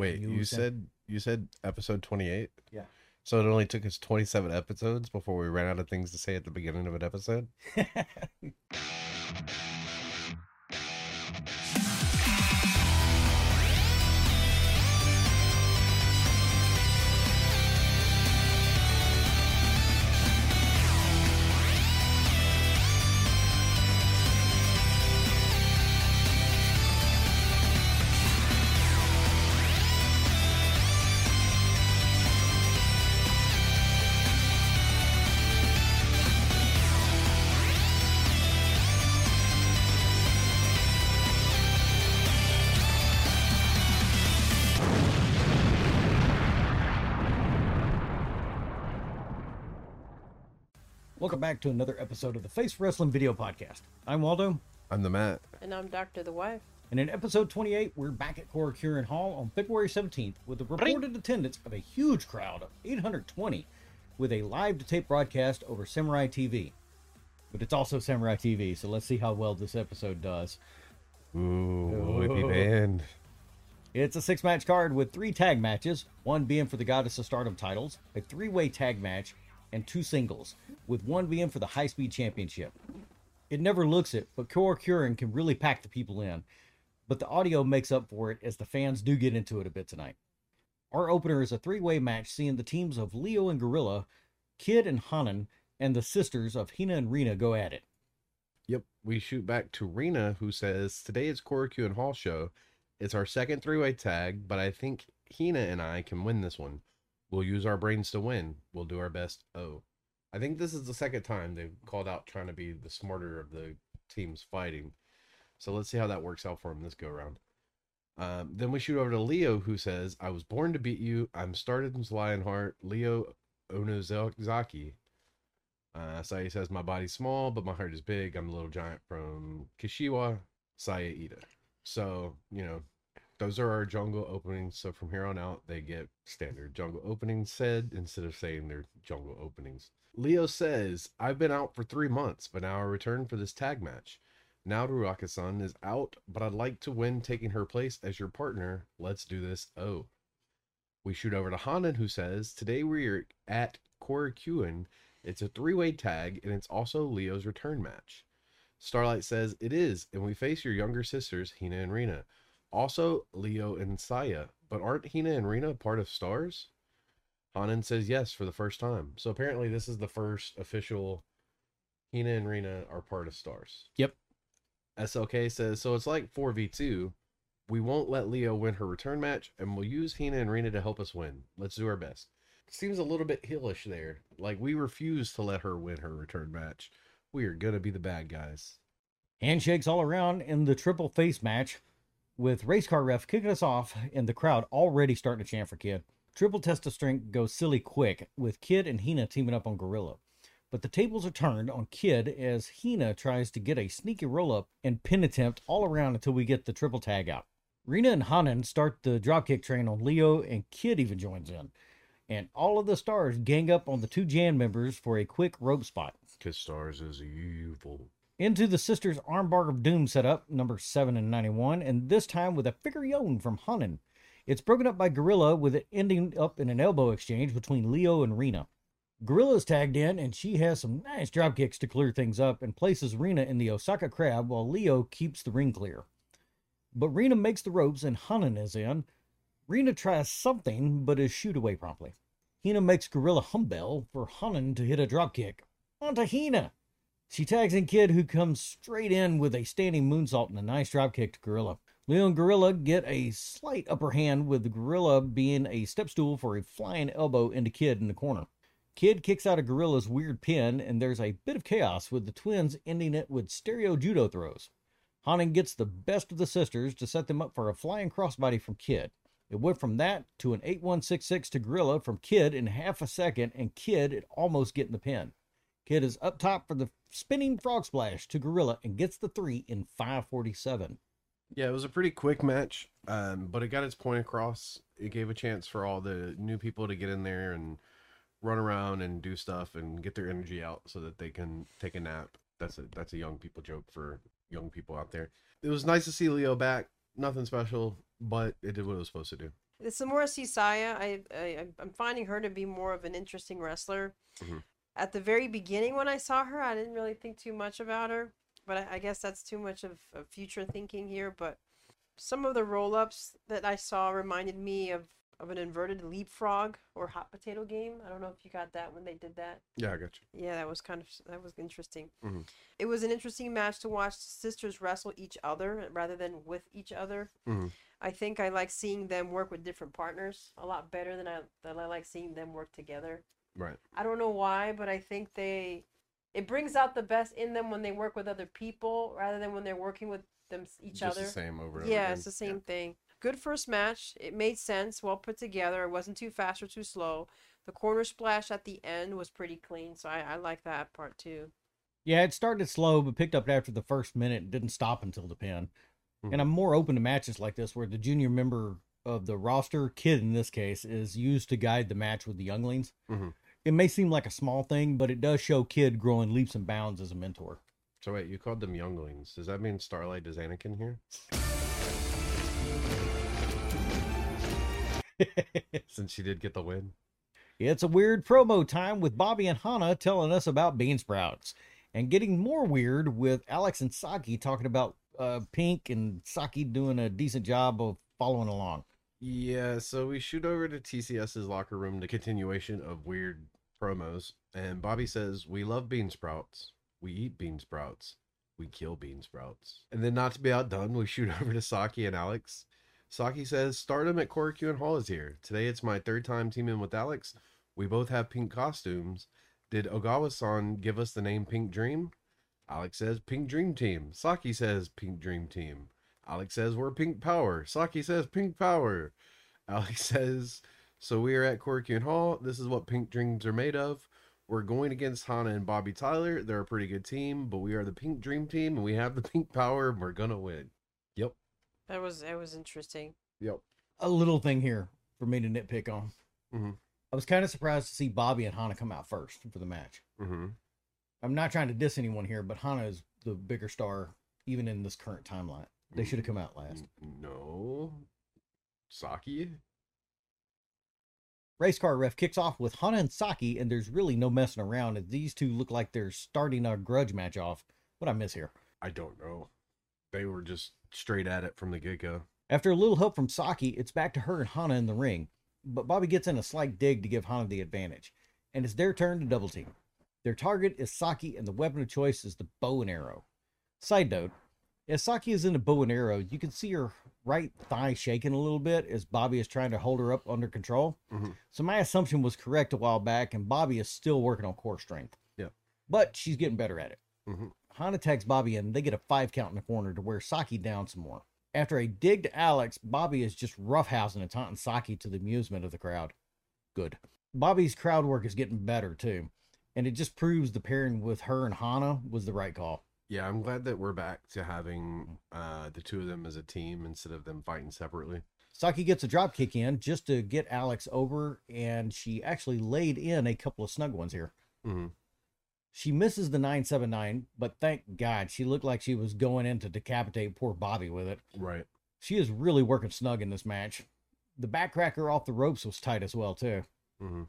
Wait, You you, said- you said episode 28? Yeah. So it only took us 27 episodes before we ran out of things to say at the beginning of an episode? back to another episode of the Face Wrestling Video Podcast. I'm Waldo, I'm the Matt. And I'm Doctor the Wife. and in episode 28, we're back at Korakuen Hall on February 17th with a reported attendance of a huge crowd of 820 with a live to tape broadcast over Samurai TV. But it's also Samurai TV, so let's see how well this episode does. Ooh, whippy band. It's a six match card with three tag matches, one being for the Goddess of Stardom titles, a three way tag match, and two singles, with one being for the High Speed Championship. It never looks it, but Korakuen can really pack the people in. But the audio makes up for it as the fans do get into it a bit tonight. Our opener is a three way match seeing the teams of Leo and Gorilla, Kid and Hanan, and the sisters of Hina and Rina go at it. Yep, we shoot back to Rina, who says, Today is Korakuen and Hall show. It's our second three way tag, but I think Hina and I can win this one. We'll use our brains to win. We'll do our best. Oh. I think this is the second time they've called out trying to be the smarter of the teams fighting. So let's see how that works out for him this go around. Um, then we shoot over to Leo, who says, I was born to beat you. I'm Stardom's Lionheart, Leo Onozaki. Uh, Saya says, My body's small, but my heart is big. I'm a little giant from Kishiwa, Saya Iida. So, you know, those are our jungle openings. So from here on out, they get standard jungle openings said instead of saying they're jungle openings. Leo says, I've been out for three months, but now I return for this tag match. Now Ruaka-san is out, but I'd like to win taking her place as your partner. Let's do this. Oh. We shoot over to Hanan, who says, Today we're at Korakuen. It's a three way tag, and it's also Leo's return match. Starlight says, It is, and we face your younger sisters, Hina and Rina. Also, Leo and Saya. But aren't Hina and Rina part of Stars? Hanan says yes for the first time. So apparently, this is the first official Hina and Rina are part of Stars. Yep. SLK says, So it's like 4v2. We won't let Leo win her return match, and we'll use Hina and Rina to help us win. Let's do our best. Seems a little bit hillish there. Like we refuse to let her win her return match. We are gonna be the bad guys. Handshakes all around in the triple face match, with race car ref kicking us off and the crowd already starting to chant for Kid. Triple test of strength goes silly quick, with Kid and Hina teaming up on Gorilla. But the tables are turned on Kid as Hina tries to get a sneaky roll up and pin attempt all around until we get the triple tag out. Rina and Hanan start the dropkick train on Leo, and Kid even joins in. And all of the stars gang up on the two Jan members for a quick rope spot. Cause Stars is evil. Into the Sisters Armbar of Doom setup, number 7 and 91, and this time with a figure yon from Hanan. It's broken up by Gorilla with it ending up in an elbow exchange between Leo and Rina. Gorilla's tagged in and she has some nice drop kicks to clear things up and places Rina in the Osaka Crab while Leo keeps the ring clear. But Rina makes the ropes and Hanan is in. Rina tries something but is shooed away promptly. Hina makes Gorilla Humbell for Hanan to hit a drop kick. Onto Hina! She tags in Kid, who comes straight in with a standing moonsault and a nice drop kick to Gorilla. Leo and Gorilla get a slight upper hand, with Gorilla being a step stool for a flying elbow into Kid in the corner. Kid kicks out of Gorilla's weird pin, and there's a bit of chaos with the twins ending it with stereo judo throws. Hanan gets the best of the sisters to set them up for a flying crossbody from Kid. It went from that to an 8166 to Gorilla from Kid in half a second, and Kid almost getting the pin. Kid is up top for the spinning frog splash to Gorilla and gets the three in 547. Yeah, it was a pretty quick match, um, but it got its point across. It gave a chance for all the new people to get in there and run around and do stuff and get their energy out so that they can take a nap. That's a that's a young people joke for young people out there. It was nice to see Leo back. Nothing special. but it did what it was supposed to do. The Samora Sisaya, I, I I'm finding her to be more of an interesting wrestler. Mhm. At the very beginning, when I saw her, I didn't really think too much about her, but I, I guess that's too much of, of future thinking here. But some of the roll ups that I saw reminded me of of an inverted leapfrog or hot potato game. I don't know if you got that when they did that. Yeah, I got you. Yeah, that was kind of that was interesting. Mhm. It was an interesting match to watch sisters wrestle each other rather than with each other. Mhm. I think I like seeing them work with different partners a lot better than I than I like seeing them work together. Right. I don't know why, but I think they it brings out the best in them when they work with other people rather than when they're working with them each Just other. the same over and over Yeah, again. it's the same thing. Good first match. It made sense, well put together. It wasn't too fast or too slow. The corner splash at the end was pretty clean, so I, I like that part too. Yeah, it started slow, but picked up after the first minute and didn't stop until the pin. Mhm. And I'm more open to matches like this where the junior member of the roster, kid in this case, is used to guide the match with the younglings. Mhm. It may seem like a small thing, but it does show kid growing leaps and bounds as a mentor. So wait, you called them younglings. Does that mean Starlight is Anakin here? Since she did get the win. It's a weird promo time with Bobby and Hana telling us about bean sprouts, and getting more weird with Alex and Saki talking about uh, Pink and Saki doing a decent job of following along. Yeah, so we shoot over to TCS's locker room, the continuation of weird promos, and Bobby says, We love bean sprouts. We eat bean sprouts. We kill bean sprouts. And then, not to be outdone, we shoot over to Saki and Alex. Saki says, Stardom at Korakuen Hall is here. Today it's my third time teaming with Alex. We both have pink costumes. Did Ogawa san give us the name Pink Dream? Alex says, Pink Dream Team. Saki says, Pink Dream Team. Alex says, We're Pink Power. Saki says, Pink Power. Alex says, So we are at Korakuen Hall. This is what pink dreams are made of. We're going against Hana and Bobby Tyler. They're a pretty good team, but we are the Pink Dream Team and we have the pink power and we're gonna win. Yep. That was that was interesting. Yep. A little thing here for me to nitpick on. Mhm. I was kind of surprised to see Bobby and Hana come out first for the match. Mm-hmm. I'm not trying to diss anyone here, but Hana is the bigger star, even in this current timeline. They should have come out last. No. Saki? Race car ref kicks off with Hana and Saki, and there's really no messing around. And these two look like they're starting a grudge match off. What I miss here? I don't know. They were just straight at it from the get go. After a little help from Saki, it's back to her and Hana in the ring. But Bobby gets in a slight dig to give Hana the advantage, and it's their turn to double team. Their target is Saki, and the weapon of choice is the bow and arrow. Side note: as Saki is in the bow and arrow, you can see her right thigh shaking a little bit as Bobby is trying to hold her up under control. Mhm. So my assumption was correct a while back, and Bobby is still working on core strength. Yeah. But she's getting better at it. Mhm. Hana tags Bobby in. And they get a five count in the corner to wear Saki down some more. After a dig to Alex, Bobby is just roughhousing and taunting Saki to the amusement of the crowd. Good. Bobby's crowd work is getting better too, and it just proves the pairing with her and Hana was the right call. Yeah, I'm glad that we're back to having uh, the two of them as a team instead of them fighting separately. Saki gets a drop kick in just to get Alex over, and she actually laid in a couple of snug ones here. hmm She misses the 979, but thank God she looked like she was going in to decapitate poor Bobby with it. Right. She is really working snug in this match. The backcracker off the ropes was tight as well, too. hmm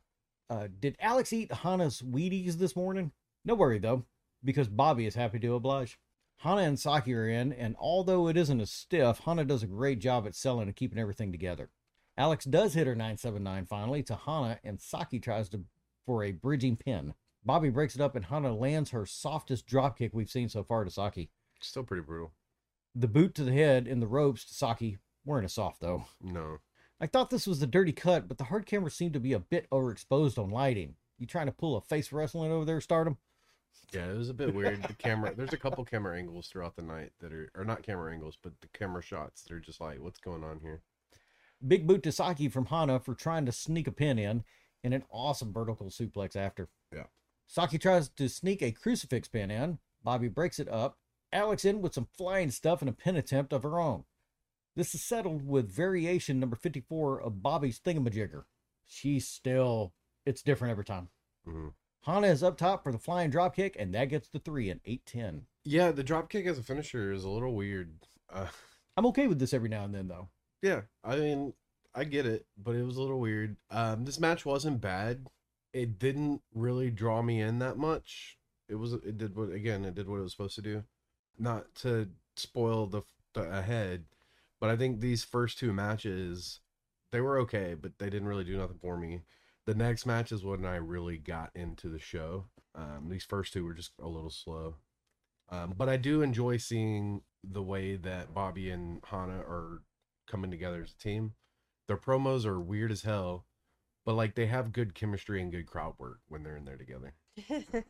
Uh, did Alex eat Hana's Wheaties this morning? No worry, though, because Bobby is happy to oblige. Hana and Saki are in, and although it isn't as stiff, Hana does a great job at selling and keeping everything together. Alex does hit her 979 finally to Hana, and Saki tries to for a bridging pin. Bobby breaks it up, and Hana lands her softest dropkick we've seen so far to Saki. Still pretty brutal. The boot to the head and the ropes to Saki weren't as soft, though. No. I thought this was the dirty cut, but the hard camera seemed to be a bit overexposed on lighting. You trying to pull a face wrestling over there, Stardom? Yeah, it was a bit weird. The camera, there's a couple camera angles throughout the night that are, or not camera angles, but the camera shots. They're just like, what's going on here? Big boot to Saki from Hana for trying to sneak a pin in, and an awesome vertical suplex after. Yeah. Saki tries to sneak a crucifix pin in. Bobby breaks it up. Alex in with some flying stuff and a pin attempt of her own. This is settled with variation number 54 of Bobby's thingamajigger. She's still, it's different every time. hmm Hana is up top for the flying drop kick, and that gets the three and 8-10. Yeah, the drop kick as a finisher is a little weird. Uh, I'm okay with this every now and then, though. Yeah, I mean, I get it, but it was a little weird. Um, this match wasn't bad. It didn't really draw me in that much. It was it did what again, it did what it was supposed to do. Not to spoil the, the ahead, but I think these first two matches they were okay, but they didn't really do nothing for me. The next match is when I really got into the show. Um, these first two were just a little slow. Um, but I do enjoy seeing the way that Bobby and Hana are coming together as a team. Their promos are weird as hell, but like they have good chemistry and good crowd work when they're in there together.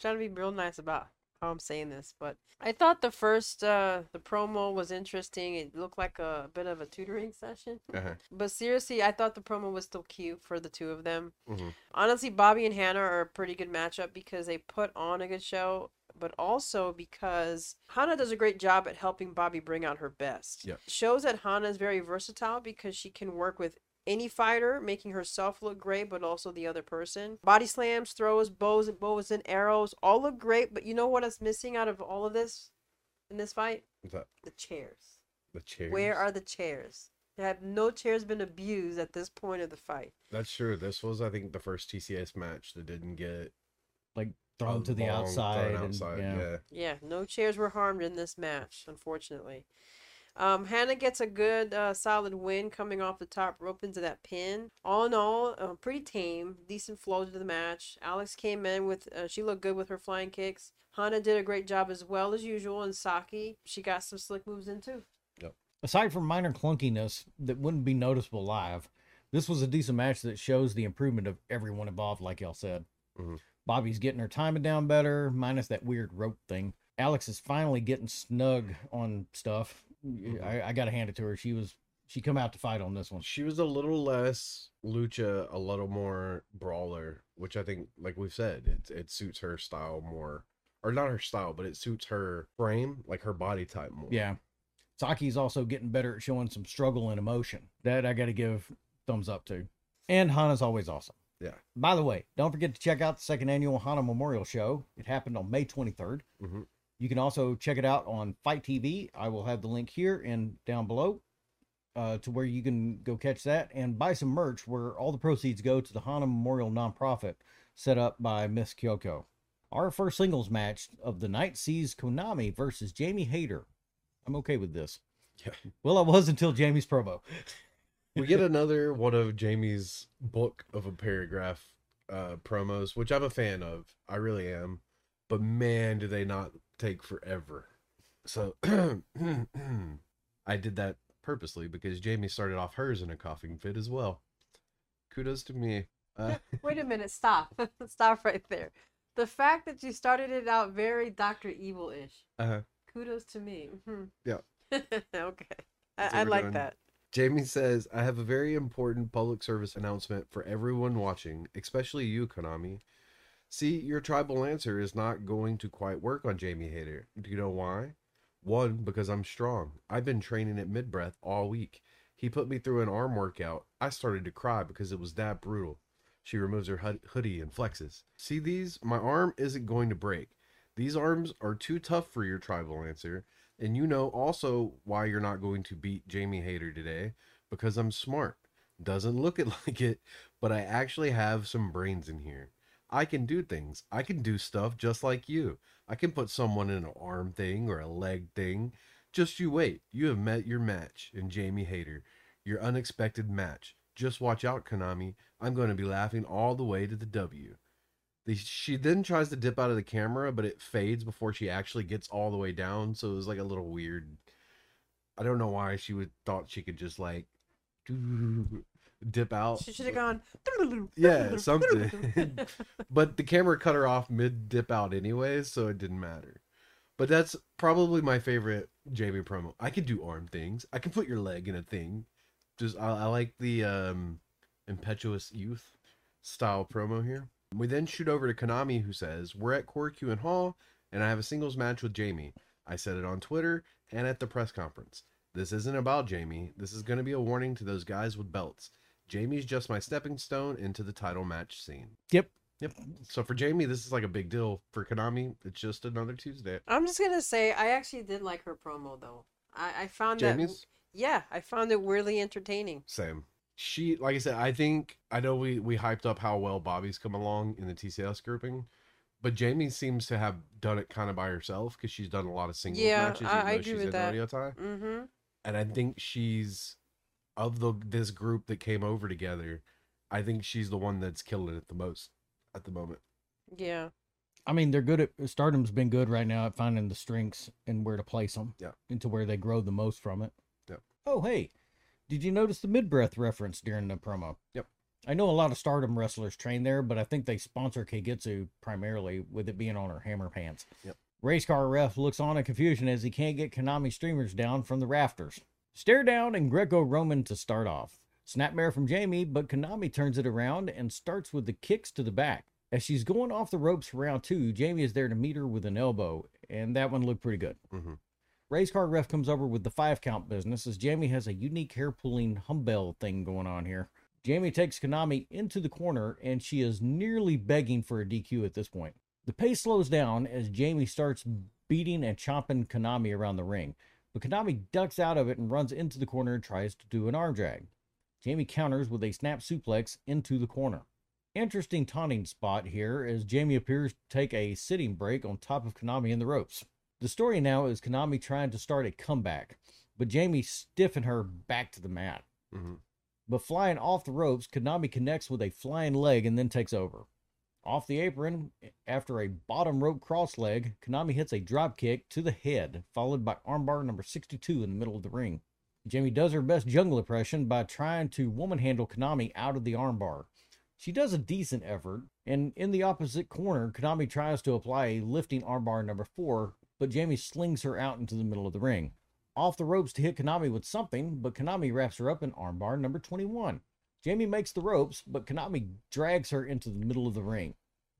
trying to be real nice about how I'm saying this, but I thought the first uh the promo was interesting. It looked like a bit of a tutoring session. Uh-huh. But seriously, I thought the promo was still cute for the two of them. Mhm. Honestly, Bobby and Hana are a pretty good matchup because they put on a good show, but also because Hana does a great job at helping Bobby bring out her best. Yep. Shows that Hana is very versatile because she can work with any fighter, making herself look great, but also the other person. Body slams, throws, bows, bows and arrows all look great, but you know what is missing out of all of this in this fight? What's that? The chairs. The chairs. Where are the chairs? There have no chairs been abused at this point of the fight. That's true. This was, I think, the first TCS match that didn't get Like thrown to the long outside. thrown and- outside, yeah. yeah. Yeah, no chairs were harmed in this match, unfortunately. Um, Hana gets a good, uh, solid win coming off the top rope into that pin. All in all, uh, pretty tame, decent flow to the match. Alex came in with, uh, she looked good with her flying kicks. Hana did a great job as well as usual, and Saki, she got some slick moves in too. Yep. aside from minor clunkiness that wouldn't be noticeable live, this was a decent match that shows the improvement of everyone involved, like y'all said. Mhm. Bobby's getting her timing down better, minus that weird rope thing. Alex is finally getting snug on stuff. I, I gotta hand it to her. She was she come out to fight on this one. She was a little less lucha, a little more brawler, which I think, like we've said, it it suits her style more, or not her style, but it suits her frame, like her body type more. Yeah. Saki's also getting better at showing some struggle and emotion. That I gotta give thumbs up to. And Hana's always awesome. Yeah. By the way, don't forget to check out the second annual Hana Memorial Show. It happened on May 23rd. hmm You can also check it out on FITE TV. I will have the link here and down below uh, to where you can go catch that and buy some merch where all the proceeds go to the Hana Memorial nonprofit set up by Miss Kyoko. Our first singles match of the night sees Konami versus Jamie Hayter. I'm okay with this. Yeah. Well, I was until Jamie's promo. we get another one of Jamie's book of a paragraph uh promos, which I'm a fan of. I really am. But man, do they not take forever. So I did that purposely because Jamie started off hers in a coughing fit as well. Kudos to me. Uh, Wait a minute, stop. stop right there. The fact that you started it out very Dr. Evil ish. Uh-huh. Kudos to me. Mhm. Yeah. okay. I, I like doing. that. Jamie says, I have a very important public service announcement for everyone watching, especially you, Konami. See, your tribal lancer is not going to quite work on Jamie Hayter. Do you know why? One, because I'm strong. I've been training at mid breath all week. He put me through an arm workout. I started to cry because it was that brutal. She removes her hoodie and flexes. See these? My arm isn't going to break. These arms are too tough for your tribal lancer. And you know also why you're not going to beat Jamie Hayter today because I'm smart. Doesn't look it like it, but I actually have some brains in here. I can do things. I can do stuff just like you. I can put someone in an arm thing or a leg thing. Just you wait. You have met your match in Jamie Hayter. Your unexpected match. Just watch out, Konami. I'm going to be laughing all the way to the W. The, she then tries to dip out of the camera, but it fades before she actually gets all the way down. So it was like a little weird. I don't know why she would thought she could just like dip out. She should have gone. Yeah, something. but the camera cut her off mid dip out anyways, so it didn't matter. But that's probably my favorite Jamie promo. I can do arm things. I can put your leg in a thing. Just I, I like the um impetuous youth style promo here. We then shoot over to Konami who says, We're at Korakuen Hall, and I have a singles match with Jamie. I said it on Twitter and at the press conference. This isn't about Jamie. This is going to be a warning to those guys with belts. Jamie's just my stepping stone into the title match scene. Yep. Yep. So for Jamie, this is like a big deal. For Konami, it's just another Tuesday. I'm just gonna say I actually did like her promo though. I, I found that Jamie's? yeah, I found it weirdly entertaining. Same. She, like I said, I think I know we we hyped up how well Bobby's come along in the TCS grouping, but Jamie seems to have done it kind of by herself because she's done a lot of singles Yeah, matches. I- even I though agree she's with in that. Rodeo Thai. Mm-hmm. and I think she's of the this group that came over together. I think she's the one that's killing it the most at the moment. Yeah. I mean, they're good at Stardom's been good right now at finding the strengths and where to place them. Yeah. Into where they grow the most from it. Yep. Oh, hey, did you notice the mid breath reference during the promo? Yep. I know a lot of Stardom wrestlers train there, but I think they sponsor Kagetsu primarily with it being on her hammer pants. Yep. Race car ref looks on in confusion as he can't get Konami streamers down from the rafters. Stare down and Greco Roman to start off. Snapmare from Jamie, but Konami turns it around and starts with the kicks to the back. As she's going off the ropes for round two, Jamie is there to meet her with an elbow, and that one looked pretty good. Mm-hmm. Race car ref comes over with the five count business as Jamie has a unique hair pulling humbell thing going on here. Jamie takes Konami into the corner and she is nearly begging for a DQ at this point. The pace slows down as Jamie starts beating and chopping Konami around the ring, but Konami ducks out of it and runs into the corner and tries to do an arm drag. Jamie counters with a snap suplex into the corner. Interesting taunting spot here as Jamie appears to take a sitting break on top of Konami in the ropes. The story now is Konami trying to start a comeback, but Jamie stiffened her back to the mat. Mm-hmm. But flying off the ropes, Konami connects with a flying leg and then takes over. Off the apron, after a bottom rope cross leg, Konami hits a drop kick to the head, followed by armbar number 62 in the middle of the ring. Jamie does her best jungle impression by trying to woman handle Konami out of the armbar. She does a decent effort, and in the opposite corner, Konami tries to apply a lifting armbar number 4, but Jamie slings her out into the middle of the ring. Off the ropes to hit Konami with something, but Konami wraps her up in armbar number 21. Jamie makes the ropes, but Konami drags her into the middle of the ring.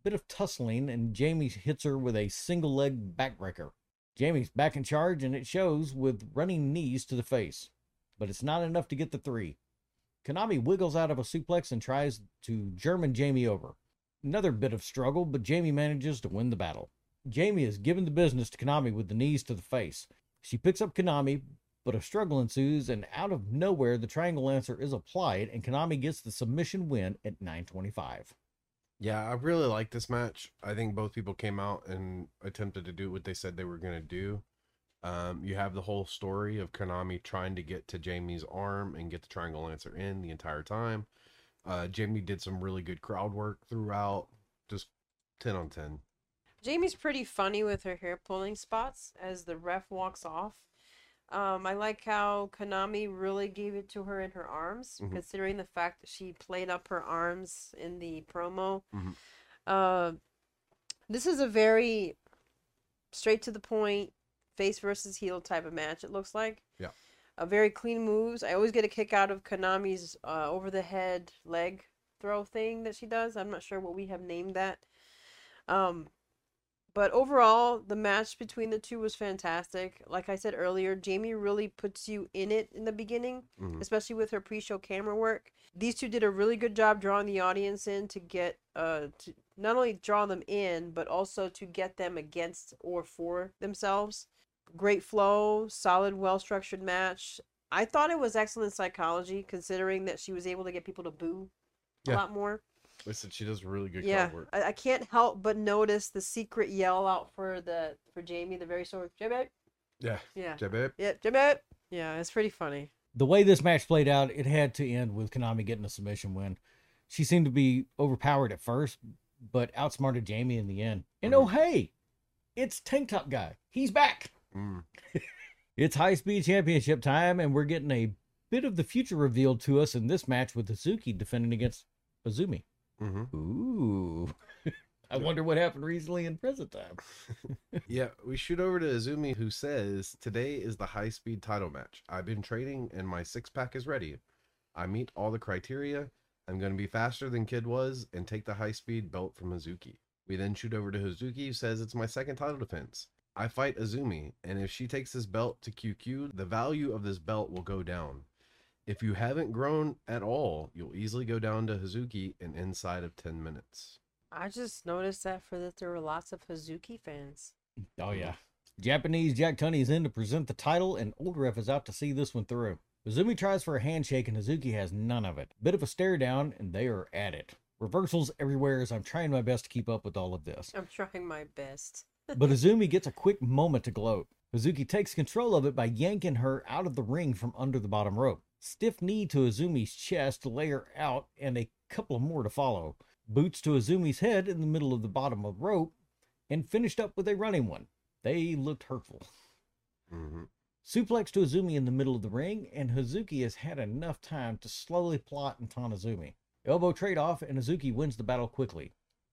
Bit of tussling, and Jamie hits her with a single leg backbreaker. Jamie's back in charge, and it shows with running knees to the face. But it's not enough to get the three. Konami wiggles out of a suplex and tries to German Jamie over. Another bit of struggle, but Jamie manages to win the battle. Jamie is given the business to Konami with the knees to the face. She picks up Konami, but a struggle ensues, and out of nowhere, the triangle lancer is applied, and Konami gets the submission win at 925. Yeah, I really like this match. I think both people came out and attempted to do what they said they were going to do. Um, you have the whole story of Konami trying to get to Jamie's arm and get the triangle lancer in the entire time. Uh, Jamie did some really good crowd work throughout. Just 10 on 10. Jamie's pretty funny with her hair pulling spots as the ref walks off. Um, I like how Konami really gave it to her in her arms, Mhm. considering the fact that she played up her arms in the promo. Mhm. Uh, this is a very straight to the point, face versus heel type of match. It looks like. Yeah. A very clean moves. I always get a kick out of Konami's uh, over the head leg throw thing that she does. I'm not sure what we have named that. Um, but overall, the match between the two was fantastic. Like I said earlier, Jamie really puts you in it in the beginning, Mhm. especially with her pre-show camera work. These two did a really good job drawing the audience in to get uh to not only draw them in, but also to get them against or for themselves. Great flow, solid, well-structured match. I thought it was excellent psychology considering that she was able to get people to boo a lot more I said she does really good yeah, crowd work. I, I can't help but notice the secret yell out for the for Jamie, the very sort of Jamie. Yeah. Yeah, Jabba. yeah, Jamie. Yeah, it's pretty funny. The way this match played out, it had to end with Konami getting a submission win. She seemed to be overpowered at first, but outsmarted Jamie in the end. And oh, hey, it's Tank Top Guy. He's back. Mm. It's high speed championship time, and we're getting a bit of the future revealed to us in this match with Hazuki defending against Azumi. Mm-hmm. Ooh. I wonder what happened recently in present time. Yeah, we shoot over to Azumi, who says, Today is the high speed title match. I've been training and my six pack is ready. I meet all the criteria. I'm going to be faster than Kid was and take the high speed belt from Hazuki. We then shoot over to Hazuki, who says, It's my second title defense. I fight Azumi, and if she takes this belt to QQ, the value of this belt will go down. If you haven't grown at all, you'll easily go down to Hazuki in inside of 10 minutes. I just noticed that for that there were lots of Hazuki fans. Oh, yeah. Japanese Jack Tunney is in to present the title, and Old Ref is out to see this one through. Azumi tries for a handshake, and Hazuki has none of it. Bit of a stare down, and they are at it. Reversals everywhere as I'm trying my best to keep up with all of this. I'm trying my best. But Azumi gets a quick moment to gloat. Hazuki takes control of it by yanking her out of the ring from under the bottom rope. Stiff knee to Azumi's chest to lay her out, and a couple more to follow. Boots to Azumi's head in the middle of the bottom of the rope, and finished up with a running one. They looked hurtful. hmm Suplex to Azumi in the middle of the ring, and Hazuki has had enough time to slowly plot and taunt Azumi. Elbow trade off, and Hazuki wins the battle quickly.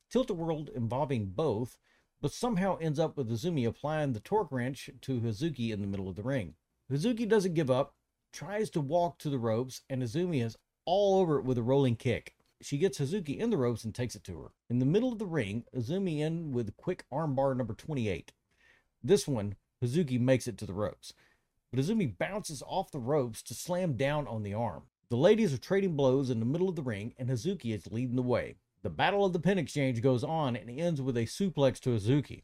Tilt a world involving both, but somehow ends up with Azumi applying the torque wrench to Hazuki in the middle of the ring. Hazuki doesn't give up, tries to walk to the ropes, and Azumi is all over it with a rolling kick. She gets Hazuki in the ropes and takes it to her. In the middle of the ring, Azumi in with quick armbar number 28. This one, Hazuki makes it to the ropes but Azumi bounces off the ropes to slam down on the arm. The ladies are trading blows in the middle of the ring, and Hazuki is leading the way. The battle of the pin exchange goes on and ends with a suplex to Hazuki.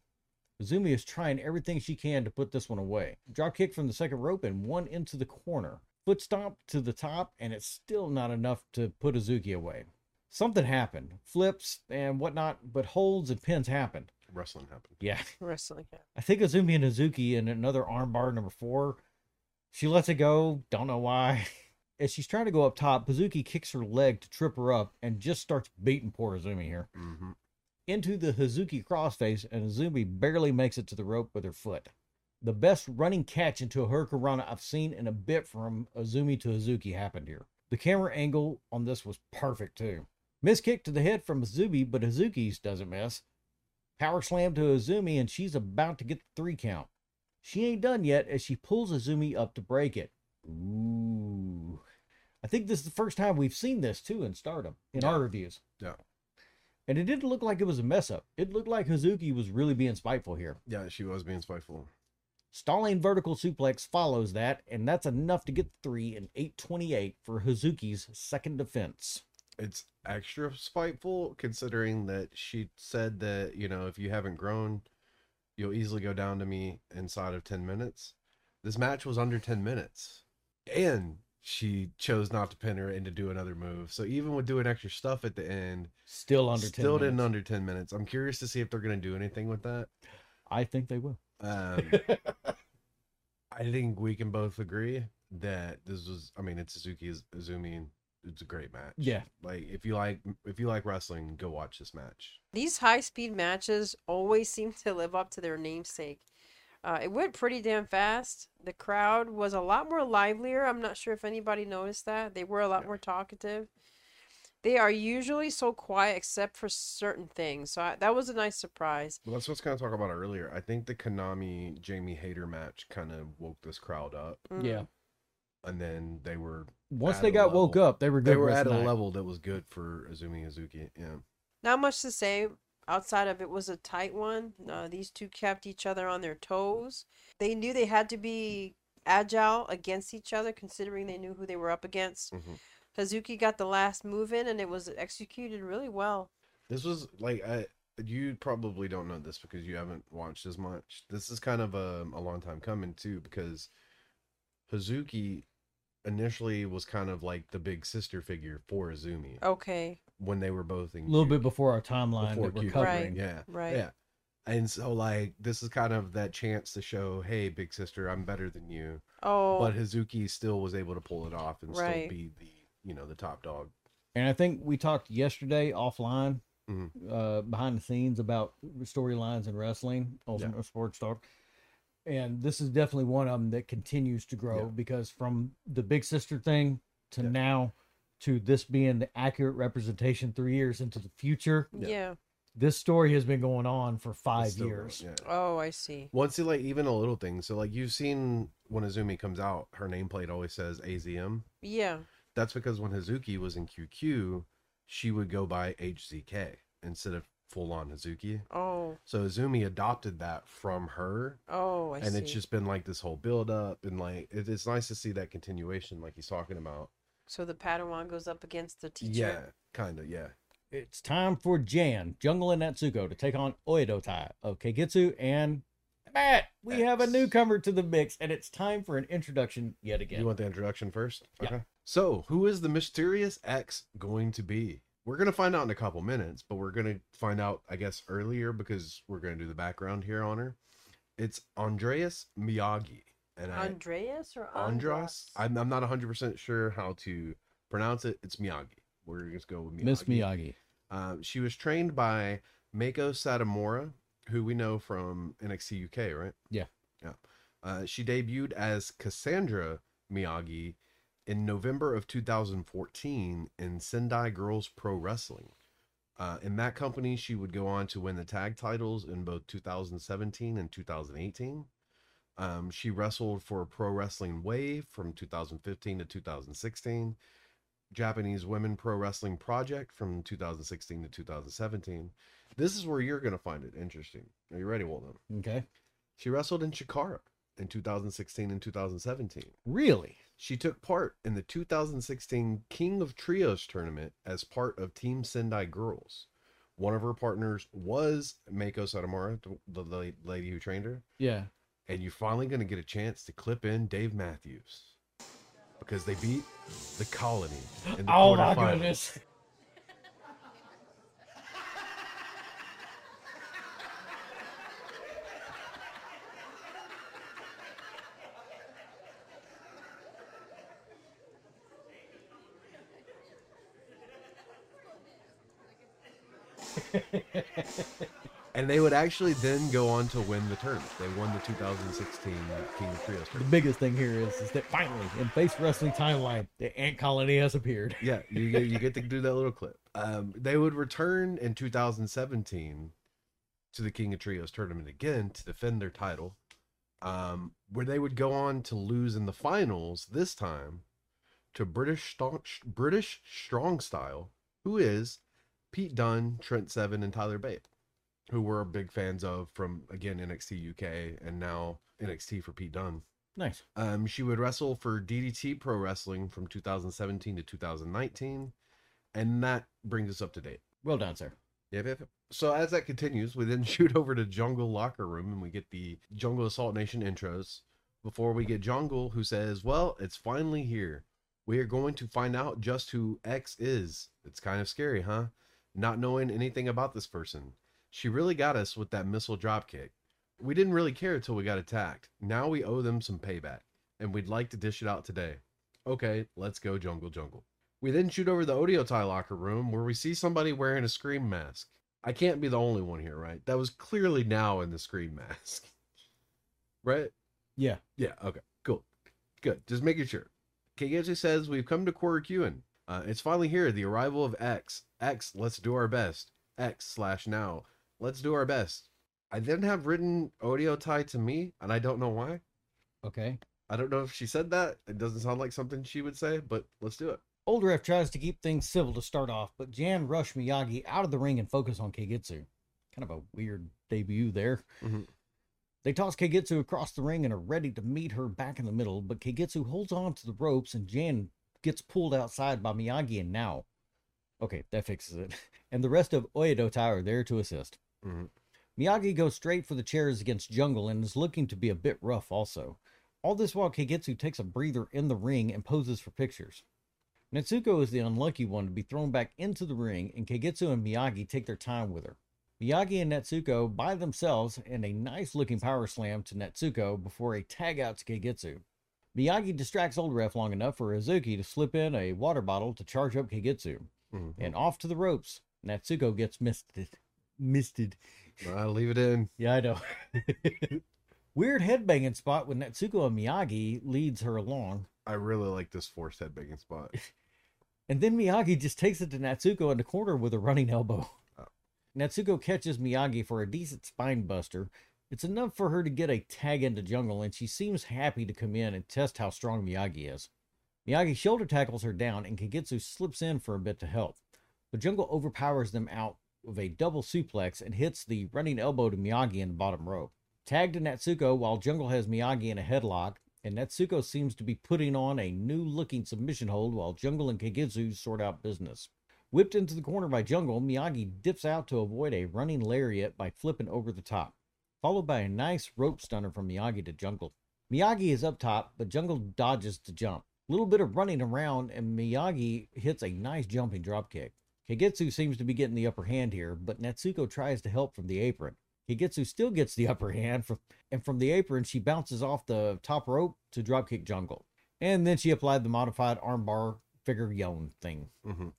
Azumi is trying everything she can to put this one away. Drop kick from the second rope and one into the corner. Foot stomp to the top, and it's still not enough to put Hazuki away. Something happened. Flips and whatnot, but holds and pins happened. Wrestling happened. Yeah. Wrestling. yeah. I think Azumi and Hazuki in another armbar number four. She lets it go. Don't know why. As she's trying to go up top, Hazuki kicks her leg to trip her up and just starts beating poor Azumi here. hmm Into the Hazuki crossface, and Azumi barely makes it to the rope with her foot. The best running catch into a Hurricanrana I've seen in a bit from Azumi to Hazuki happened here. The camera angle on this was perfect too. Miss kick to the head from Azumi, but Hazuki's doesn't miss. Power slam to Azumi, and she's about to get the three count. She ain't done yet as she pulls Azumi up to break it. Ooh. I think this is the first time we've seen this too in Stardom in Yeah. our reviews. Yeah. And it didn't look like it was a mess up. It looked like Hazuki was really being spiteful here. Yeah, she was being spiteful. Stalling vertical suplex follows that, and that's enough to get three and 828 for Hazuki's second defense. It's extra spiteful considering that she said that, you know, if you haven't grown, you'll easily go down to me inside of 10 minutes. This match was under 10 minutes. And she chose not to pin her and to do another move. So even with doing extra stuff at the end, Still under 10 still didn't minutes. under 10 minutes. I'm curious to see if they're going to do anything with that. I think they will. Um, I think we can both agree that this was. I mean, it's Suzuki Izumi. and It's a great match. Yeah. Like if you like if you like wrestling, go watch this match. These high speed matches always seem to live up to their namesake. Uh, it went pretty damn fast. The crowd was a lot more livelier. I'm not sure if anybody noticed that. They were a lot Yeah. more talkative. They are usually so quiet except for certain things. So I, that was a nice surprise. Well, that's what's kind of talk about earlier. I think the Konami Jamie Hayter match kind of woke this crowd up, Mm. Yeah. and then they were Once they a got woke up, they were good. they were at a night. level that was good for Azumi Hazuki. Yeah. Not much to say outside of it was a tight one. Uh, these two kept each other on their toes. They knew they had to be agile against each other, considering they knew who they were up against. Mhm. Hazuki got the last move in, and it was executed really well. This was like I you probably don't know this because you haven't watched as much. This is kind of a, a long time coming too because Hazuki initially was kind of like the big sister figure for Azumi Okay, when they were both in A little Q- bit before our timeline before that we're Q- covering. Yeah. Right. Yeah. And so like this is kind of that chance to show, hey, big sister, I'm better than you. oh, But Hazuki still was able to pull it off and Right. still be the you know the top dog. And I think we talked yesterday offline, Mhm. uh, behind the scenes about storylines in wrestling, Ultimate Sports Talk. And this is definitely one of them that continues to grow Yeah. because from the big sister thing to Yeah. now to this being the accurate representation three years into the future, yeah. yeah. this story has been going on for five still years. Yeah. Oh, I see. Once you like even a little thing. So like you've seen when Azumi comes out, her nameplate always says AZM. Yeah. That's because when Hazuki was in QQ, she would go by HZK instead of full on Hazuki. Oh, So Azumi adopted that from her, oh, I see. and see. it's just been like this whole build up, and like it, it's nice to see that continuation, like he's talking about. So the Padawan goes up against the teacher. Yeah, kind of. Yeah. It's time for Jan, Jungle and Natsuko to take on Oedo Tai of Kagetsu and Matt, we have a newcomer to the mix, and it's time for an introduction yet again. You want the introduction first? Yeah. So, who is the mysterious X going to be? We're going to find out in a couple minutes, but we're going to find out, I guess, earlier because we're going to do the background here on her. It's Andreas Miyagi. And I, Andreas or Andras? I'm, I'm not 100% sure how to pronounce it. It's Miyagi. We're going to just go with Miyagi. Miss Miyagi. Um, she was trained by Meiko Satomura, who we know from NXT UK, right? Yeah. Yeah. Uh, she debuted as Cassandra Miyagi in November of 2014 in Sendai Girls Pro Wrestling. Uh, in that company, she would go on to win the tag titles in both 2017 and 2018. Um, she wrestled for Pro Wrestling Wave from 2015 to 2016, Japanese Women Pro Wrestling Project from 2016 to 2017. This is where you're going to find it interesting. Are you ready, Walden? Okay. She wrestled in Chikara in 2016 and 2017. Really? She took part in the 2016 King of Trios tournament as part of Team Sendai Girls. One of her partners was Meiko Satomura, the, the lady who trained her. Yeah. And you're finally going to get a chance to clip in Dave Matthews because they beat the Colony in the Oh quarterfinals. And they would actually then go on to win the tournament. They won the 2016 King of Trios The tournament. biggest thing here is, is that finally, in Face Wrestling Timeline, the Ant Colony has appeared. Yeah, you get, you get to do that little clip. Um, they would return in 2017 to the King of Trios tournament again to defend their title, um, where they would go on to lose in the finals this time to British Strong, British Strong Style, who is Pete Dunne, Trent Seven, and Tyler Bate, who we're big fans of from again NXT UK and now NXT for Pete Dunne. Nice. Um, she would wrestle for DDT Pro Wrestling from 2017 to 2019, and that brings us up to date. Well done, sir. Yep, yep, yep. So as that continues, we then shoot over to Jungle Locker Room and we get the Jungle Assault Nation intros. Before we get Jungle, who says, "Well, it's finally here. We are going to find out just who X is. It's kind of scary, huh? Not knowing anything about this person. She really got us with that missile dropkick. We didn't really care until we got attacked. Now we owe them some payback, and we'd like to dish it out today. Okay, let's go Jungle Jungle." We then shoot over the Oedo Tai locker room where we see somebody wearing a scream mask. I can't be the only one here, right? That was clearly now in the scream mask. right? Yeah. Yeah, okay. Cool. Good. Just making sure. Kagetsu says we've come to Korakuen. Uh, it's finally here, the arrival of X. X, let's do our best. X slash now. Let's do our best. I then have written Oedo Tai to me, and I don't know why. Okay. I don't know if she said that. It doesn't sound like something she would say, but let's do it. Old Ref tries to keep things civil to start off, but Jan rushed Miyagi out of the ring and focus on Kagetsu. Kind of a weird debut there. Mhm. They toss Kagetsu across the ring and are ready to meet her back in the middle, but Kagetsu holds on to the ropes and Jan gets pulled outside by Miyagi and Now. Okay, that fixes it. And the rest of Oedo Tai are there to assist. Mhm. Miyagi goes straight for the chairs against Jungle and is looking to be a bit rough also. All this while Kagetsu takes a breather in the ring and poses for pictures. Natsuko is the unlucky one to be thrown back into the ring, and Kagetsu and Miyagi take their time with her. Miyagi and Natsuko by themselves and a nice looking power slam to Natsuko before a tag out to Kagetsu. Miyagi distracts Old Ref long enough for Izuki to slip in a water bottle to charge up Kagetsu. Mhm. And off to the ropes. Natsuko gets misted. Misted. I'll leave it in. Yeah, I know. Weird headbanging spot when Natsuko and Miyagi leads her along. I really like this forced headbanging spot. And then Miyagi just takes it to Natsuko in the corner with a running elbow. Oh. Natsuko catches Miyagi for a decent spine buster. It's enough for her to get a tag into jungle, and she seems happy to come in and test how strong Miyagi is. Miyagi shoulder tackles her down, and Kagetsu slips in for a bit to help. But Jungle overpowers them out with a double suplex and hits the running elbow to Miyagi in the bottom rope. Tagged to Natsuko while Jungle has Miyagi in a headlock, and Natsuko seems to be putting on a new looking submission hold while Jungle and Kagetsu sort out business. Whipped into the corner by Jungle, Miyagi dips out to avoid a running lariat by flipping over the top. followed by a nice rope stunner from Miyagi to Jungle. Miyagi is up top, but Jungle dodges to jump. Little bit of running around, and Miyagi hits a nice jumping dropkick. Kagetsu seems to be getting the upper hand here, but Natsuko tries to help from the apron. Kagetsu still gets the upper hand, from, and from the apron, she bounces off the top rope to dropkick Jungle. And then she applied the modified armbar figure yon thing. hmm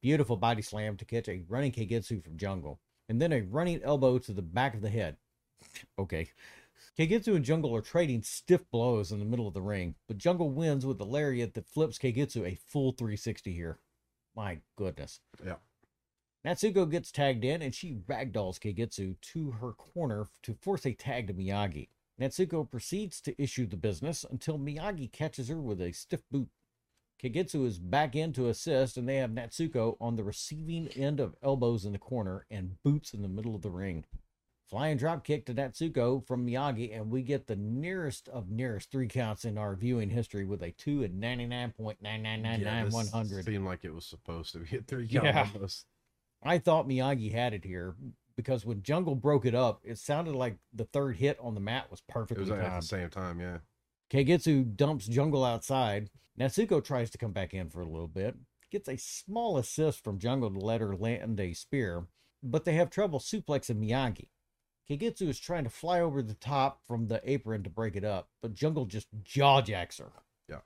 Beautiful body slam to catch a running Kagetsu from Jungle, and then a running elbow to the back of the head. okay. Kagetsu and Jungle are trading stiff blows in the middle of the ring, but Jungle wins with a lariat that flips Kagetsu a full 360 here. My goodness. Yeah. Natsuko gets tagged in and she ragdolls Kagetsu to her corner to force a tag to Miyagi. Natsuko proceeds to issue the business until Miyagi catches her with a stiff boot. Kagetsu is back in to assist, and they have Natsuko on the receiving end of elbows in the corner and boots in the middle of the ring. Flying drop kick to Natsuko from Miyagi, and we get the nearest of nearest three counts in our viewing history with a two and ninety nine point nine nine nine nine one hundred. Seemed like it was supposed to be a three Yeah. count almost. I thought Miyagi had it here because when Jungle broke it up, it sounded like the third hit on the mat was perfectly It was at the same time, yeah. Kagetsu dumps Jungle outside. Natsuko tries to come back in for a little bit. Gets a small assist from Jungle to let her land a spear, but they have trouble suplexing Miyagi. Kagetsu is trying to fly over the top from the apron to break it up, but Jungle just jaw jacks her. Yeah.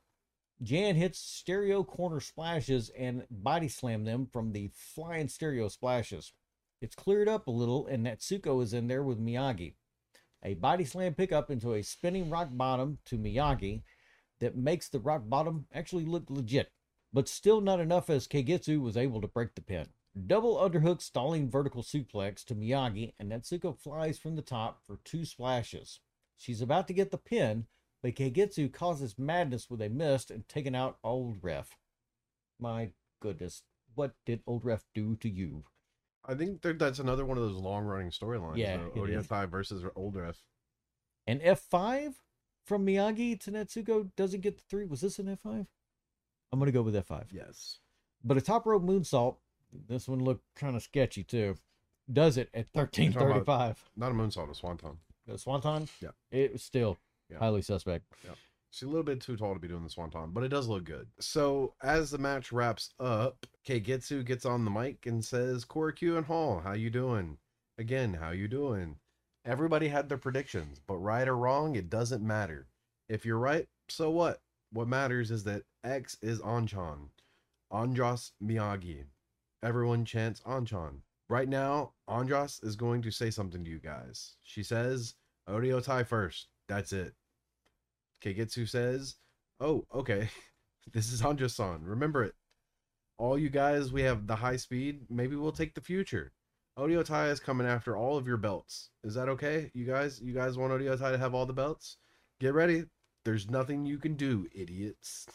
Jan hits stereo corner splashes and body slam them from the flying stereo splashes. It's cleared up a little, and Natsuko is in there with Miyagi. A body slam pickup into a spinning rock bottom to Miyagi that makes the rock bottom actually look legit, but still not enough as Kagetsu was able to break the pin. Double underhook stalling vertical suplex to Miyagi, and Natsuko flies from the top for two splashes. She's about to get the pin, but Kagetsu causes madness with a mist and taking out old ref. My goodness, what did old ref do to you? I think that's another one of those long running storylines. Yeah, though. it is. ODFI versus old ref. An F5 from Miyagi to Natsuko doesn't get the three. Was this an F5? I'm going to go with F5. Yes. But a top rope moonsault, this one looked kind of sketchy too. Does it at You're 1335. Not a moonsault, a swanton. The Swanton? Yeah. It was still Yeah. highly suspect. Yeah. She's a little bit too tall to be doing the swanton, but it does look good. So as the match wraps up, Kagetsu gets on the mic and says, Korakuen Hall, how you doing? Again, how you doing? Everybody had their predictions, but right or wrong, it doesn't matter. If you're right, so what? What matters is that X is Anchan. Andras Miyagi. Everyone chants Anchan. Right now, Andras is going to say something to you guys. She says, Oedo Tai first. That's it. Kagetsu says, Oh, okay. This is Andras-san. Remember it. All you guys, we have the high speed. Maybe we'll take the future. Oedo Tai is coming after all of your belts. Is that okay? You guys, you guys want Oedo Tai to have all the belts? Get ready. There's nothing you can do, idiots.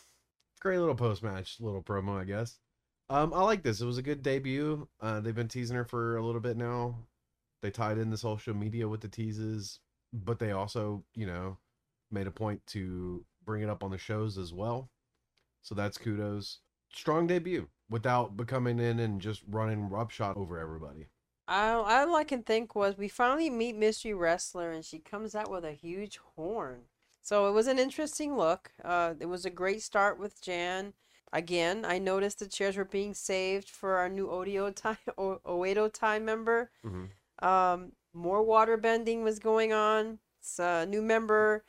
Great little post match, little promo, I guess. Um, I like this. It was a good debut. Uh, they've been teasing her for a little bit now. They tied in the social media with the teases, but they also, you know, made a point to bring it up on the shows as well. So that's kudos. Strong debut without becoming in and just running roughshod over everybody. I, all I can think was we finally meet Mystery Wrestler and she comes out with a huge horn. So it was an interesting look. Uh, it was a great start with Jan. Again, I noticed the chairs were being saved for our new Oedo Tai, o- Oedo Tai member. Mhm. Um, more water bending was going on. It's a new member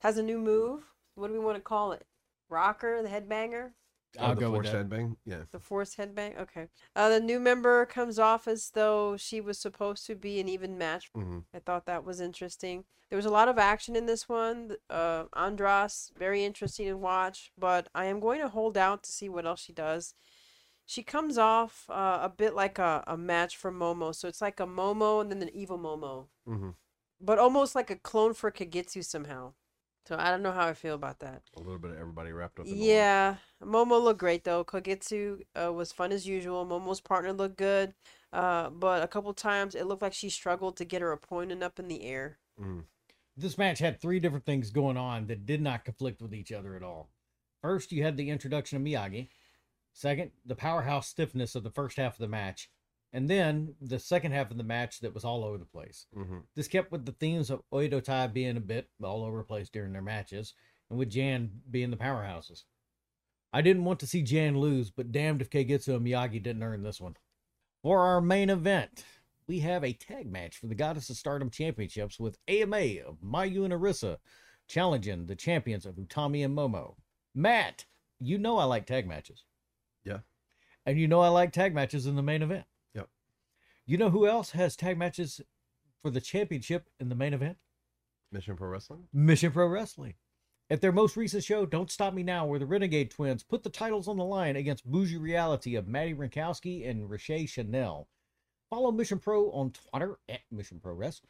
has a new move. What do we want to call it? Rocker, the headbanger? I'll Oh, the go with that. headbang. Yeah. The forced headbang? Okay. Uh, the new member comes off as though she was supposed to be an even match. hmm I thought that was interesting. There was a lot of action in this one. Uh, Andras, very interesting to watch, but I am going to hold out to see what else she does. She comes off uh, a bit like a, a match for Momo. So it's like a Momo and then an evil Momo, hmm but almost like a clone for Kagetsu somehow. So I don't know how I feel about that. A little bit of everybody wrapped up. In one. Yeah, Momo looked great though. Kagetsu uh, was fun as usual. Momo's partner looked good, uh, but a couple times it looked like she struggled to get her opponent up in the air. Mhm. This match had three different things going on that did not conflict with each other at all. First, you had the introduction of Miyagi. Second, the powerhouse stiffness of the first half of the match. And then the second half of the match that was all over the place. Mm-hmm. This kept with the themes of Oedo Tai being a bit all over the place during their matches, and with Jan being the powerhouses. I didn't want to see Jan lose, but damned if Kagetsu and Miyagi didn't earn this one. For our main event, we have a tag match for the Goddess of Stardom Championships with AMA of Mayu and Arisa challenging the champions of Utami and Momo. Matt, you know I like tag matches. Yeah. And you know I like tag matches in the main event. You know who else has tag matches for the championship in the main event? Mission Pro Wrestling. Mission Pro Wrestling. At their most recent show, Don't Stop Me Now, where the Renegade Twins put the titles on the line against Bougie Reality of Maddie Rinkowski and Riche Chanel. Follow Mission Pro on Twitter at Mission Pro Rest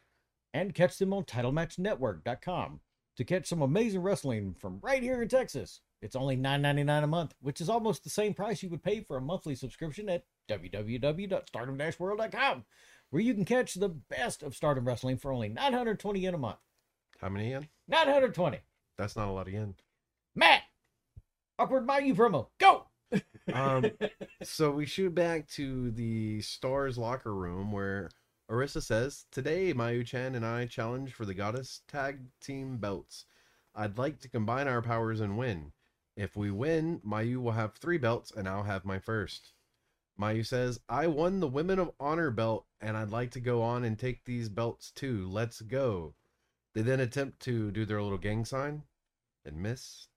and catch them on TitleMatchNetwork.com to catch some amazing wrestling from right here in Texas. It's only $9.99 a month, which is almost the same price you would pay for a monthly subscription at www.stardom-world.com, where you can catch the best of Stardom Wrestling for only 920 yen a month. How many yen? 920. That's not a lot of yen. Matt, awkward Mayu promo. Go. Um, so we shoot back to the Stars locker room where Arisa says, Today, Mayu Chan and I challenge for the Goddess Tag Team belts. I'd like to combine our powers and win. If we win, Mayu will have three belts and I'll have my first. Mayu says, I won the Women of Honor belt and I'd like to go on and take these belts too. Let's go. They then attempt to do their little gang sign and miss.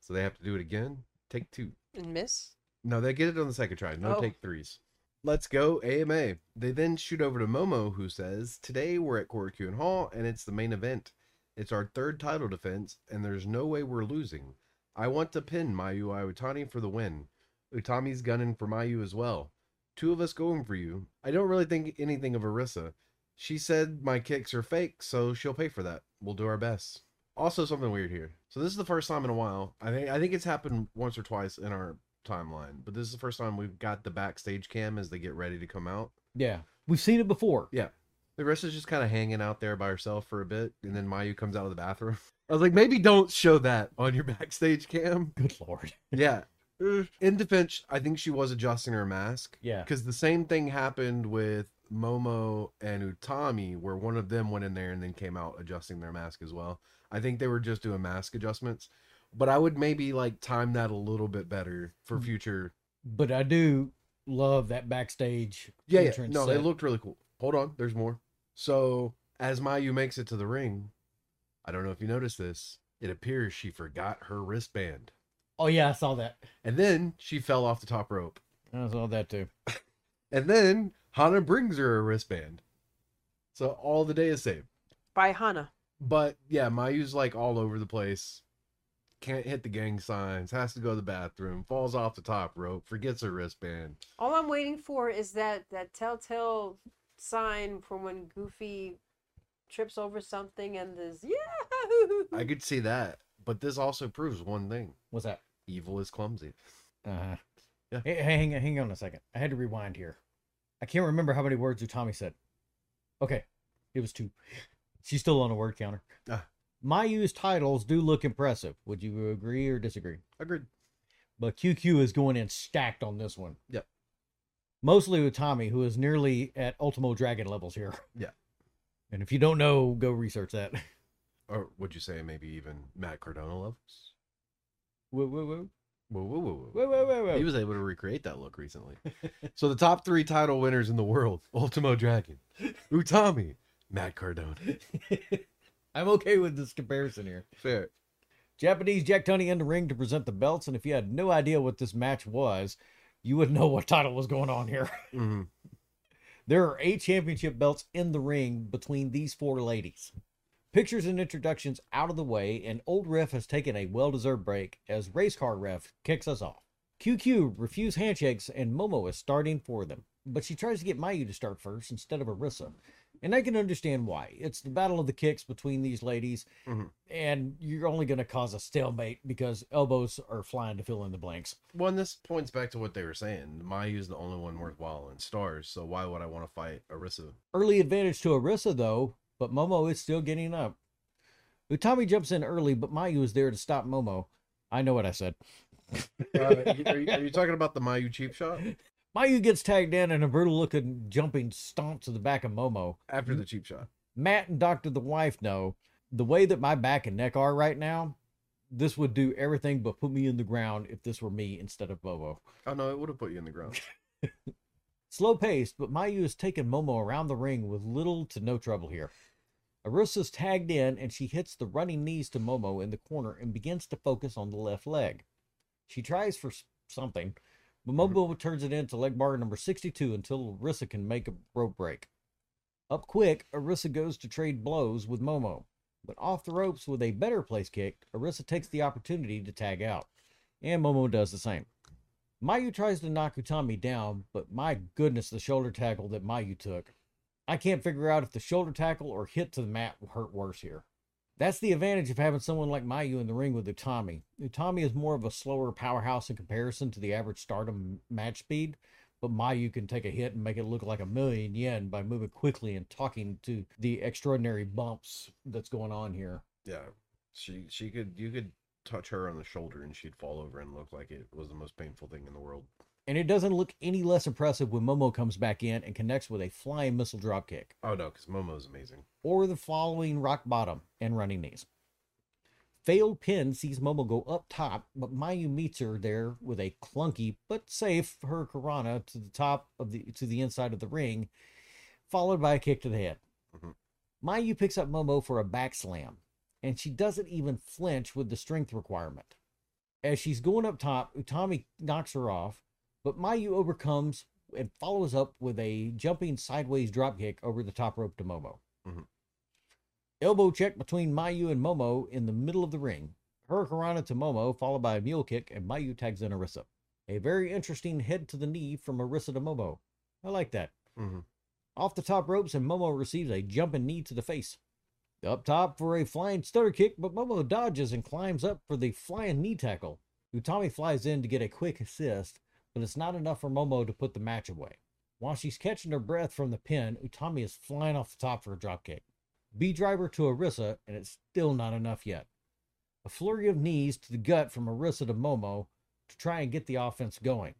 So they have to do it again. Take two. And miss? No, they get it on the second try. No Oh. take threes. Let's go AMA. They then shoot over to Momo, who says, Today we're at Korakuen Hall and it's the main event. It's our third title defense, and there's no way we're losing. I want to pin Mayu Iwatani for the win. Utami's gunning for Mayu as well. Two of us going for you. I don't really think anything of Arisa. She said my kicks are fake, so she'll pay for that. We'll do our best. Also, something weird here. So this is the first time in a while. I think I think it's happened once or twice in our timeline, but this is the first time we've got the backstage cam as they get ready to come out. Yeah, we've seen it before. Yeah, The rest is just kind of hanging out there by herself for a bit, and then Mayu comes out of the bathroom. I was like, maybe don't show that on your backstage cam. Good lord. Yeah. In defense, I think she was adjusting her mask Yeah. because the same thing happened with Momo and Utami, where one of them went in there and then came out adjusting their mask as well. I think they were just doing mask adjustments, but I would maybe like time that a little bit better for Mm. future. But I do love that backstage Yeah, yeah. entrance no, they set. looked really cool. Hold on, there's more. So as Mayu makes it to the ring, I don't know if you noticed this. It appears she forgot her wristband, Oh yeah, I saw that. and then she fell off the top rope. I saw that too. And then Hana brings her a wristband. So all the day is saved. By Hana. But yeah, Mayu's like all over the place. Can't hit the gang signs, has to go to the bathroom, falls off the top rope, forgets her wristband. All I'm waiting for is that that telltale sign from when Goofy trips over something and this yeah. I could see that. But this also proves one thing What's that? evil is clumsy. Uh-huh. Yeah. Hey, hey, hang, hang on a second. I had to rewind here. I can't remember how many words Utami said. Okay, it was two. She's still on a word counter. Ah. Mayu's titles do look impressive. Would you agree or disagree? Agreed. But QQ is going in stacked on this one. Yep. Mostly Utami, who is nearly at Ultimo Dragon levels here. Yeah. And if you don't know, go research that. Or would you say maybe even Matt Cardona levels? Whoa, whoa, whoa. Whoa, whoa, whoa, whoa. Whoa, whoa, whoa, whoa. He was able to recreate that look recently. so the top three title winners in the world: Ultimo Dragon, Utami, Matt Cardona. I'm okay with this comparison here. Fair. Japanese Jack Tunney in the ring to present the belts, and if you had no idea what this match was, you wouldn't know what title was going on here. hmm There are eight championship belts in the ring between these four ladies. Pictures and introductions out of the way, and old ref has taken a well deserved break as race car ref kicks us off. QQ refuse handshakes, and Momo is starting for them, but she tries to get Mayu to start first instead of Arisa. And I can understand why. It's the battle of the kicks between these ladies, Mhm. and you're only going to cause a stalemate because elbows are flying to fill in the blanks. Well, and this points back to what they were saying. Mayu's the only one worthwhile in stars, so why would I want to fight Arisa? Early advantage to Arisa, though, but Momo is still getting up. Utami jumps in early, but Mayu is there to stop Momo. I know what I said. Uh, are, you, are you talking about the Mayu cheap shot? Mayu gets tagged in and a brutal looking jumping stomp to the back of Momo. After the cheap shot. Matt and Doctor the wife know the way that my back and neck are right now. This would do everything but put me in the ground if this were me instead of Momo. Oh no, it would have put you in the ground. Slow paced, but Mayu has taken Momo around the ring with little to no trouble here. Arisa's tagged in and she hits the running knees to Momo in the corner and begins to focus on the left leg. She tries for something, but Momo turns it into leg bar number 62 until Arisa can make a rope break. Up quick, Arisa goes to trade blows with Momo, but off the ropes with a better place kick, Arisa takes the opportunity to tag out, and Momo does the same. Mayu tries to knock Utami down, but my goodness, the shoulder tackle that Mayu took. I can't figure out if the shoulder tackle or hit to the mat hurt worse here. That's the advantage of having someone like Mayu in the ring with Utami. Utami is more of a slower powerhouse in comparison to the average stardom match speed, but Mayu can take a hit and make it look like a million yen by moving quickly and talking to the extraordinary bumps that's going on here. Yeah. She she could you could touch her on the shoulder and she'd fall over and look like it was the most painful thing in the world. And it doesn't look any less impressive when Momo comes back in and connects with a flying missile dropkick. Oh no, because Momo's amazing. or the following rock bottom and running knees. Failed pin sees Momo go up top, but Mayu meets her there with a clunky but safe Hurricanrana to the top of the to the inside of the ring, followed by a kick to the head. Mhm. Mayu picks up Momo for a back slam, and she doesn't even flinch with the strength requirement. As she's going up top, Utami knocks her off, but Mayu overcomes and follows up with a jumping sideways dropkick over the top rope to Momo. Elbow check between Mayu and Momo in the middle of the ring. Hurricanrana to Momo, followed by a mule kick, and Mayu tags in Arisa. A very interesting head to the knee from Arisa to Momo. I like that. Mm-hmm. Off the top ropes, and Momo receives a jumping knee to the face. Up top for a flying stutter kick, but Momo dodges and climbs up for the flying knee tackle. Utami flies in to get a quick assist, but it's not enough for Momo to put the match away. While she's catching her breath from the pin, Utami is flying off the top for a dropkick. B driver to Arisa, and it's still not enough yet. A flurry of knees to the gut from Arisa to Momo to try and get the offense going.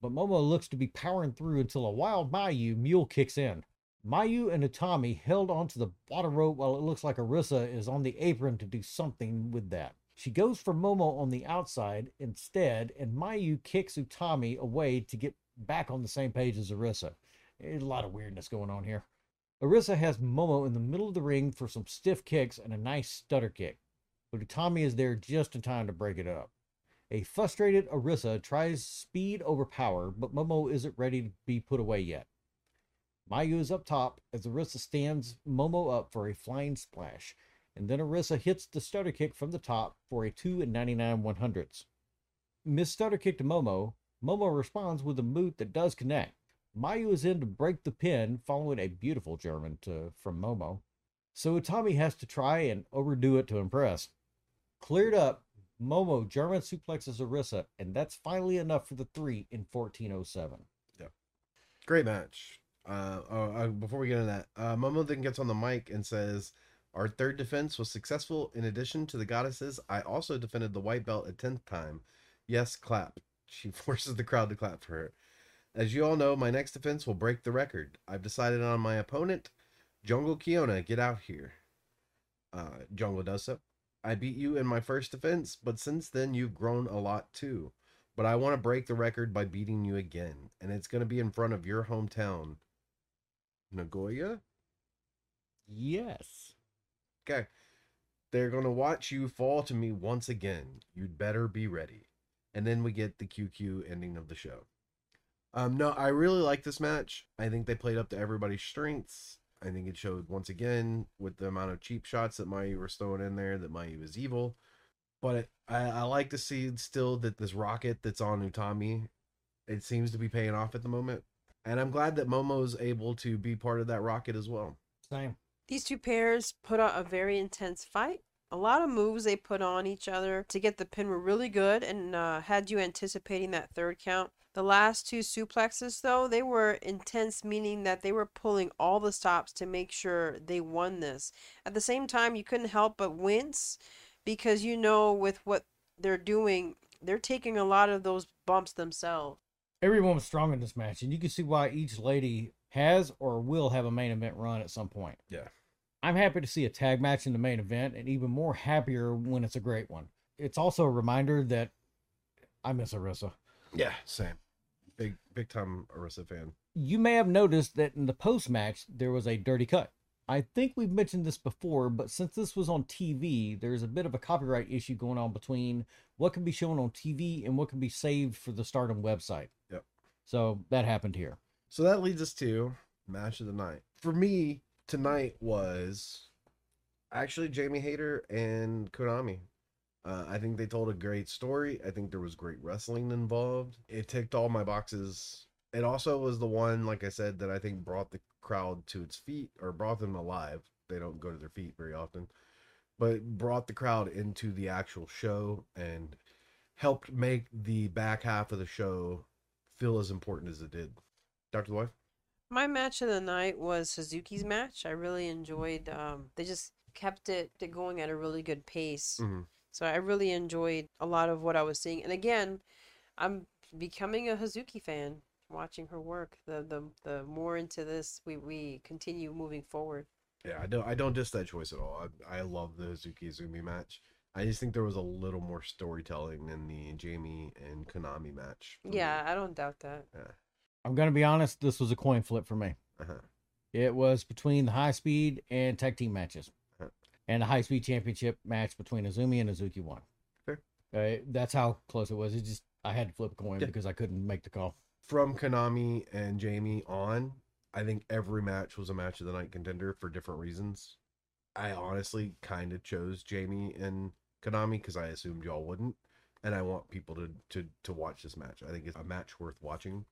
But Momo looks to be powering through until a wild Mayu mule kicks in. Mayu and Utami held onto the bottom rope while it looks like Arisa is on the apron to do something with that. She goes for Momo on the outside instead, and Mayu kicks Utami away to get back on the same page as Arisa. There's a lot of weirdness going on here. Arisa has Momo in the middle of the ring for some stiff kicks and a nice stutter kick, but Utami is there just in time to break it up. A frustrated Arisa tries speed over power, but Momo isn't ready to be put away yet. Mayu is up top as Arisa stands Momo up for a flying splash, and then Arisa hits the stutter kick from the top for a 2 and 99 100s. Miss stutter kick to Momo. Momo responds with a moot that does connect. Mayu is in to break the pin, following a beautiful German to, from Momo. So Utami has to try and overdo it to impress. Cleared up, Momo German suplexes Arisa, and that's finally enough for the three in 1407. Great match. Uh, oh, uh, before we get into that, uh, Momo then gets on the mic and says, "Our third defense was successful. In addition to the goddesses, I also defended the white belt a tenth time. Yes, clap." She forces the crowd to clap for her. As you all know, my next defense will break the record. I've decided on my opponent, Jungle Kyona. Get out here. Uh, Jungle does so. I beat you in my first defense, but since then you've grown a lot too. But I want to break the record by beating you again, and it's going to be in front of your hometown, Nagoya. Yes. Okay. They're going to watch you fall to me once again. You'd better be ready. And then we get the QQ ending of the show. Um, no, I really like this match. I think they played up to everybody's strengths. I think it showed once again with the amount of cheap shots that Mayu was throwing in there that Mayu was evil. But I, I like to see still that this rocket that's on Utami, it seems to be paying off at the moment. And I'm glad that Momo's able to be part of that rocket as well. Same. These two pairs put out a very intense fight. A lot of moves they put on each other to get the pin were really good and uh, had you anticipating that third count. The last two suplexes, though, they were intense, meaning that they were pulling all the stops to make sure they won this. At the same time, you couldn't help but wince because you know with what they're doing, they're taking a lot of those bumps themselves. Everyone was strong in this match, and you can see why each lady has or will have a main event run at some point. Yeah. I'm happy to see a tag match in the main event, and even more happier when it's a great one. It's also a reminder that I miss Arisa. Yeah, same. Big big time Arisa fan. You may have noticed that in the post match, there was a dirty cut. I think we've mentioned this before, but since this was on TV, there's a bit of a copyright issue going on between what can be shown on TV and what can be saved for the Stardom website. Yep. So that happened here. So that leads us to match of the night. For me, tonight was actually Jamie Hayter and Konami. Uh, I think they told a great story. I think there was great wrestling involved. It ticked all my boxes. It also was the one, like I said, that I think brought the crowd to its feet or brought them alive. They don't go to their feet very often, but brought the crowd into the actual show and helped make the back half of the show feel as important as it did. Dr. Wife? My match of the night was Suzuki's match. I really enjoyed. Um, they just kept it, going at a really good pace. Mhm. So I really enjoyed a lot of what I was seeing. And again, I'm becoming a Hazuki fan. Watching her work, the the the more into this we we continue moving forward. Yeah, I don't I don't diss that choice at all. I, I love the Hazuki Azumi match. I just think there was a little more storytelling in the Jamie and Konami match. for me. Yeah, I don't doubt that. I'm going to be honest, this was a coin flip for me. Uh-huh. It was between the high speed and tag team matches. Uh-huh. And the high speed championship match between Azumi and Hazuki won. Fair. Uh, that's how close it was. It just, I had to flip a coin Yeah. because I couldn't make the call. From Konami and Jamie on, I think every match was a match of the night contender for different reasons. I honestly kind of chose Jamie and Konami because I assumed y'all wouldn't, and I want people to to to watch this match. I think it's a match worth watching.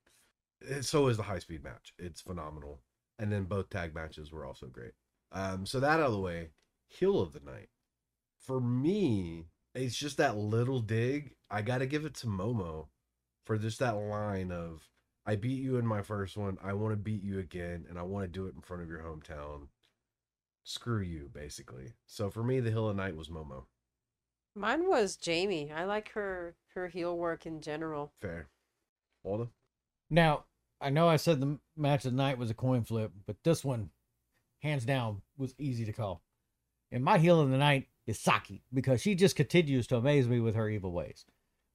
So is the high speed match. It's phenomenal, and then both tag matches were also great. Um, so that out of the way, heel of the night for me, it's just that little dig. I got to give it to Momo for just that line of I beat you in my first one. I want to beat you again, and I want to do it in front of your hometown. Screw you, basically. So for me, the Hill of Night was Momo. Mine was Jamie. I like her her heel work in general. Fair. Waldo? Now, I know I said the match of the night was a coin flip, but this one, hands down, was easy to call. And my heel of the night is Saki because she just continues to amaze me with her evil ways.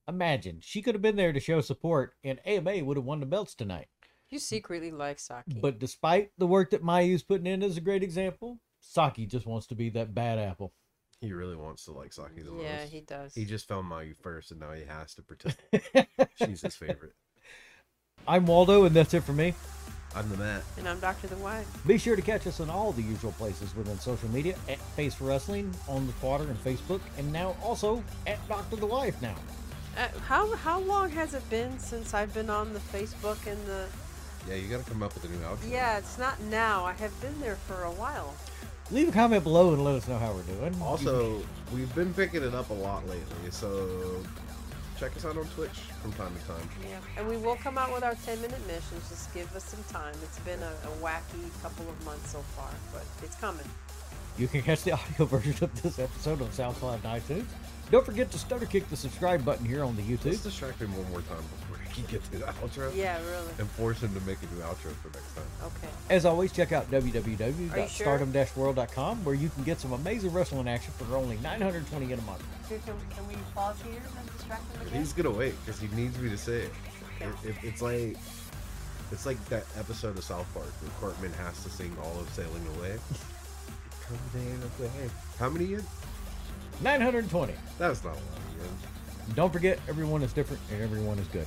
Imagine she could have been there to show support, and AMA would have won the belts tonight. You secretly like Saki. But despite the work that Mayu's putting in as a great example, Saki just wants to be that bad apple. He really wants to like Saki the yeah, most. he does. He just found Mayu first, and now he has to pretend she's his favorite. I'm Waldo, and that's it for me. I'm the Matt. and I'm Doctor the Wife. Be sure to catch us on all the usual places within social media at Face for Wrestling, on the Twitter and Facebook, and now also at Doctor the Wife now. Uh, how how long has it been since I've been on the Facebook and the? Yeah, you got to come up with a new outfit. Yeah, it's not now. I have been there for a while. Leave a comment below and let us know how we're doing. Also, we've been picking it up a lot lately, so check us out on Twitch from time to time. Yeah, and we will come out with our 10 minute missions. Just give us some time. It's been a, a wacky couple of months so far, but it's coming. You can catch the audio version of this episode on SoundCloud and iTunes. Don't forget to stutter kick the subscribe button here on the Let's YouTube. distract him one more time before he get to the outro. Yeah, really. And force him to make a new outro for next time. Okay. As always, check out sure? www.stardom-world.com where you can get some amazing wrestling action for only 920 in a month. Here, can, can we pause here and distract him again? He's gonna wait because he needs me to say it. Okay. It, it. It's like it's like that episode of South Park where Cartman has to sing all of Sailing Away. Come sailing away. How many in? 920. That's not a lot of yen. Don't forget, everyone is different and everyone is good.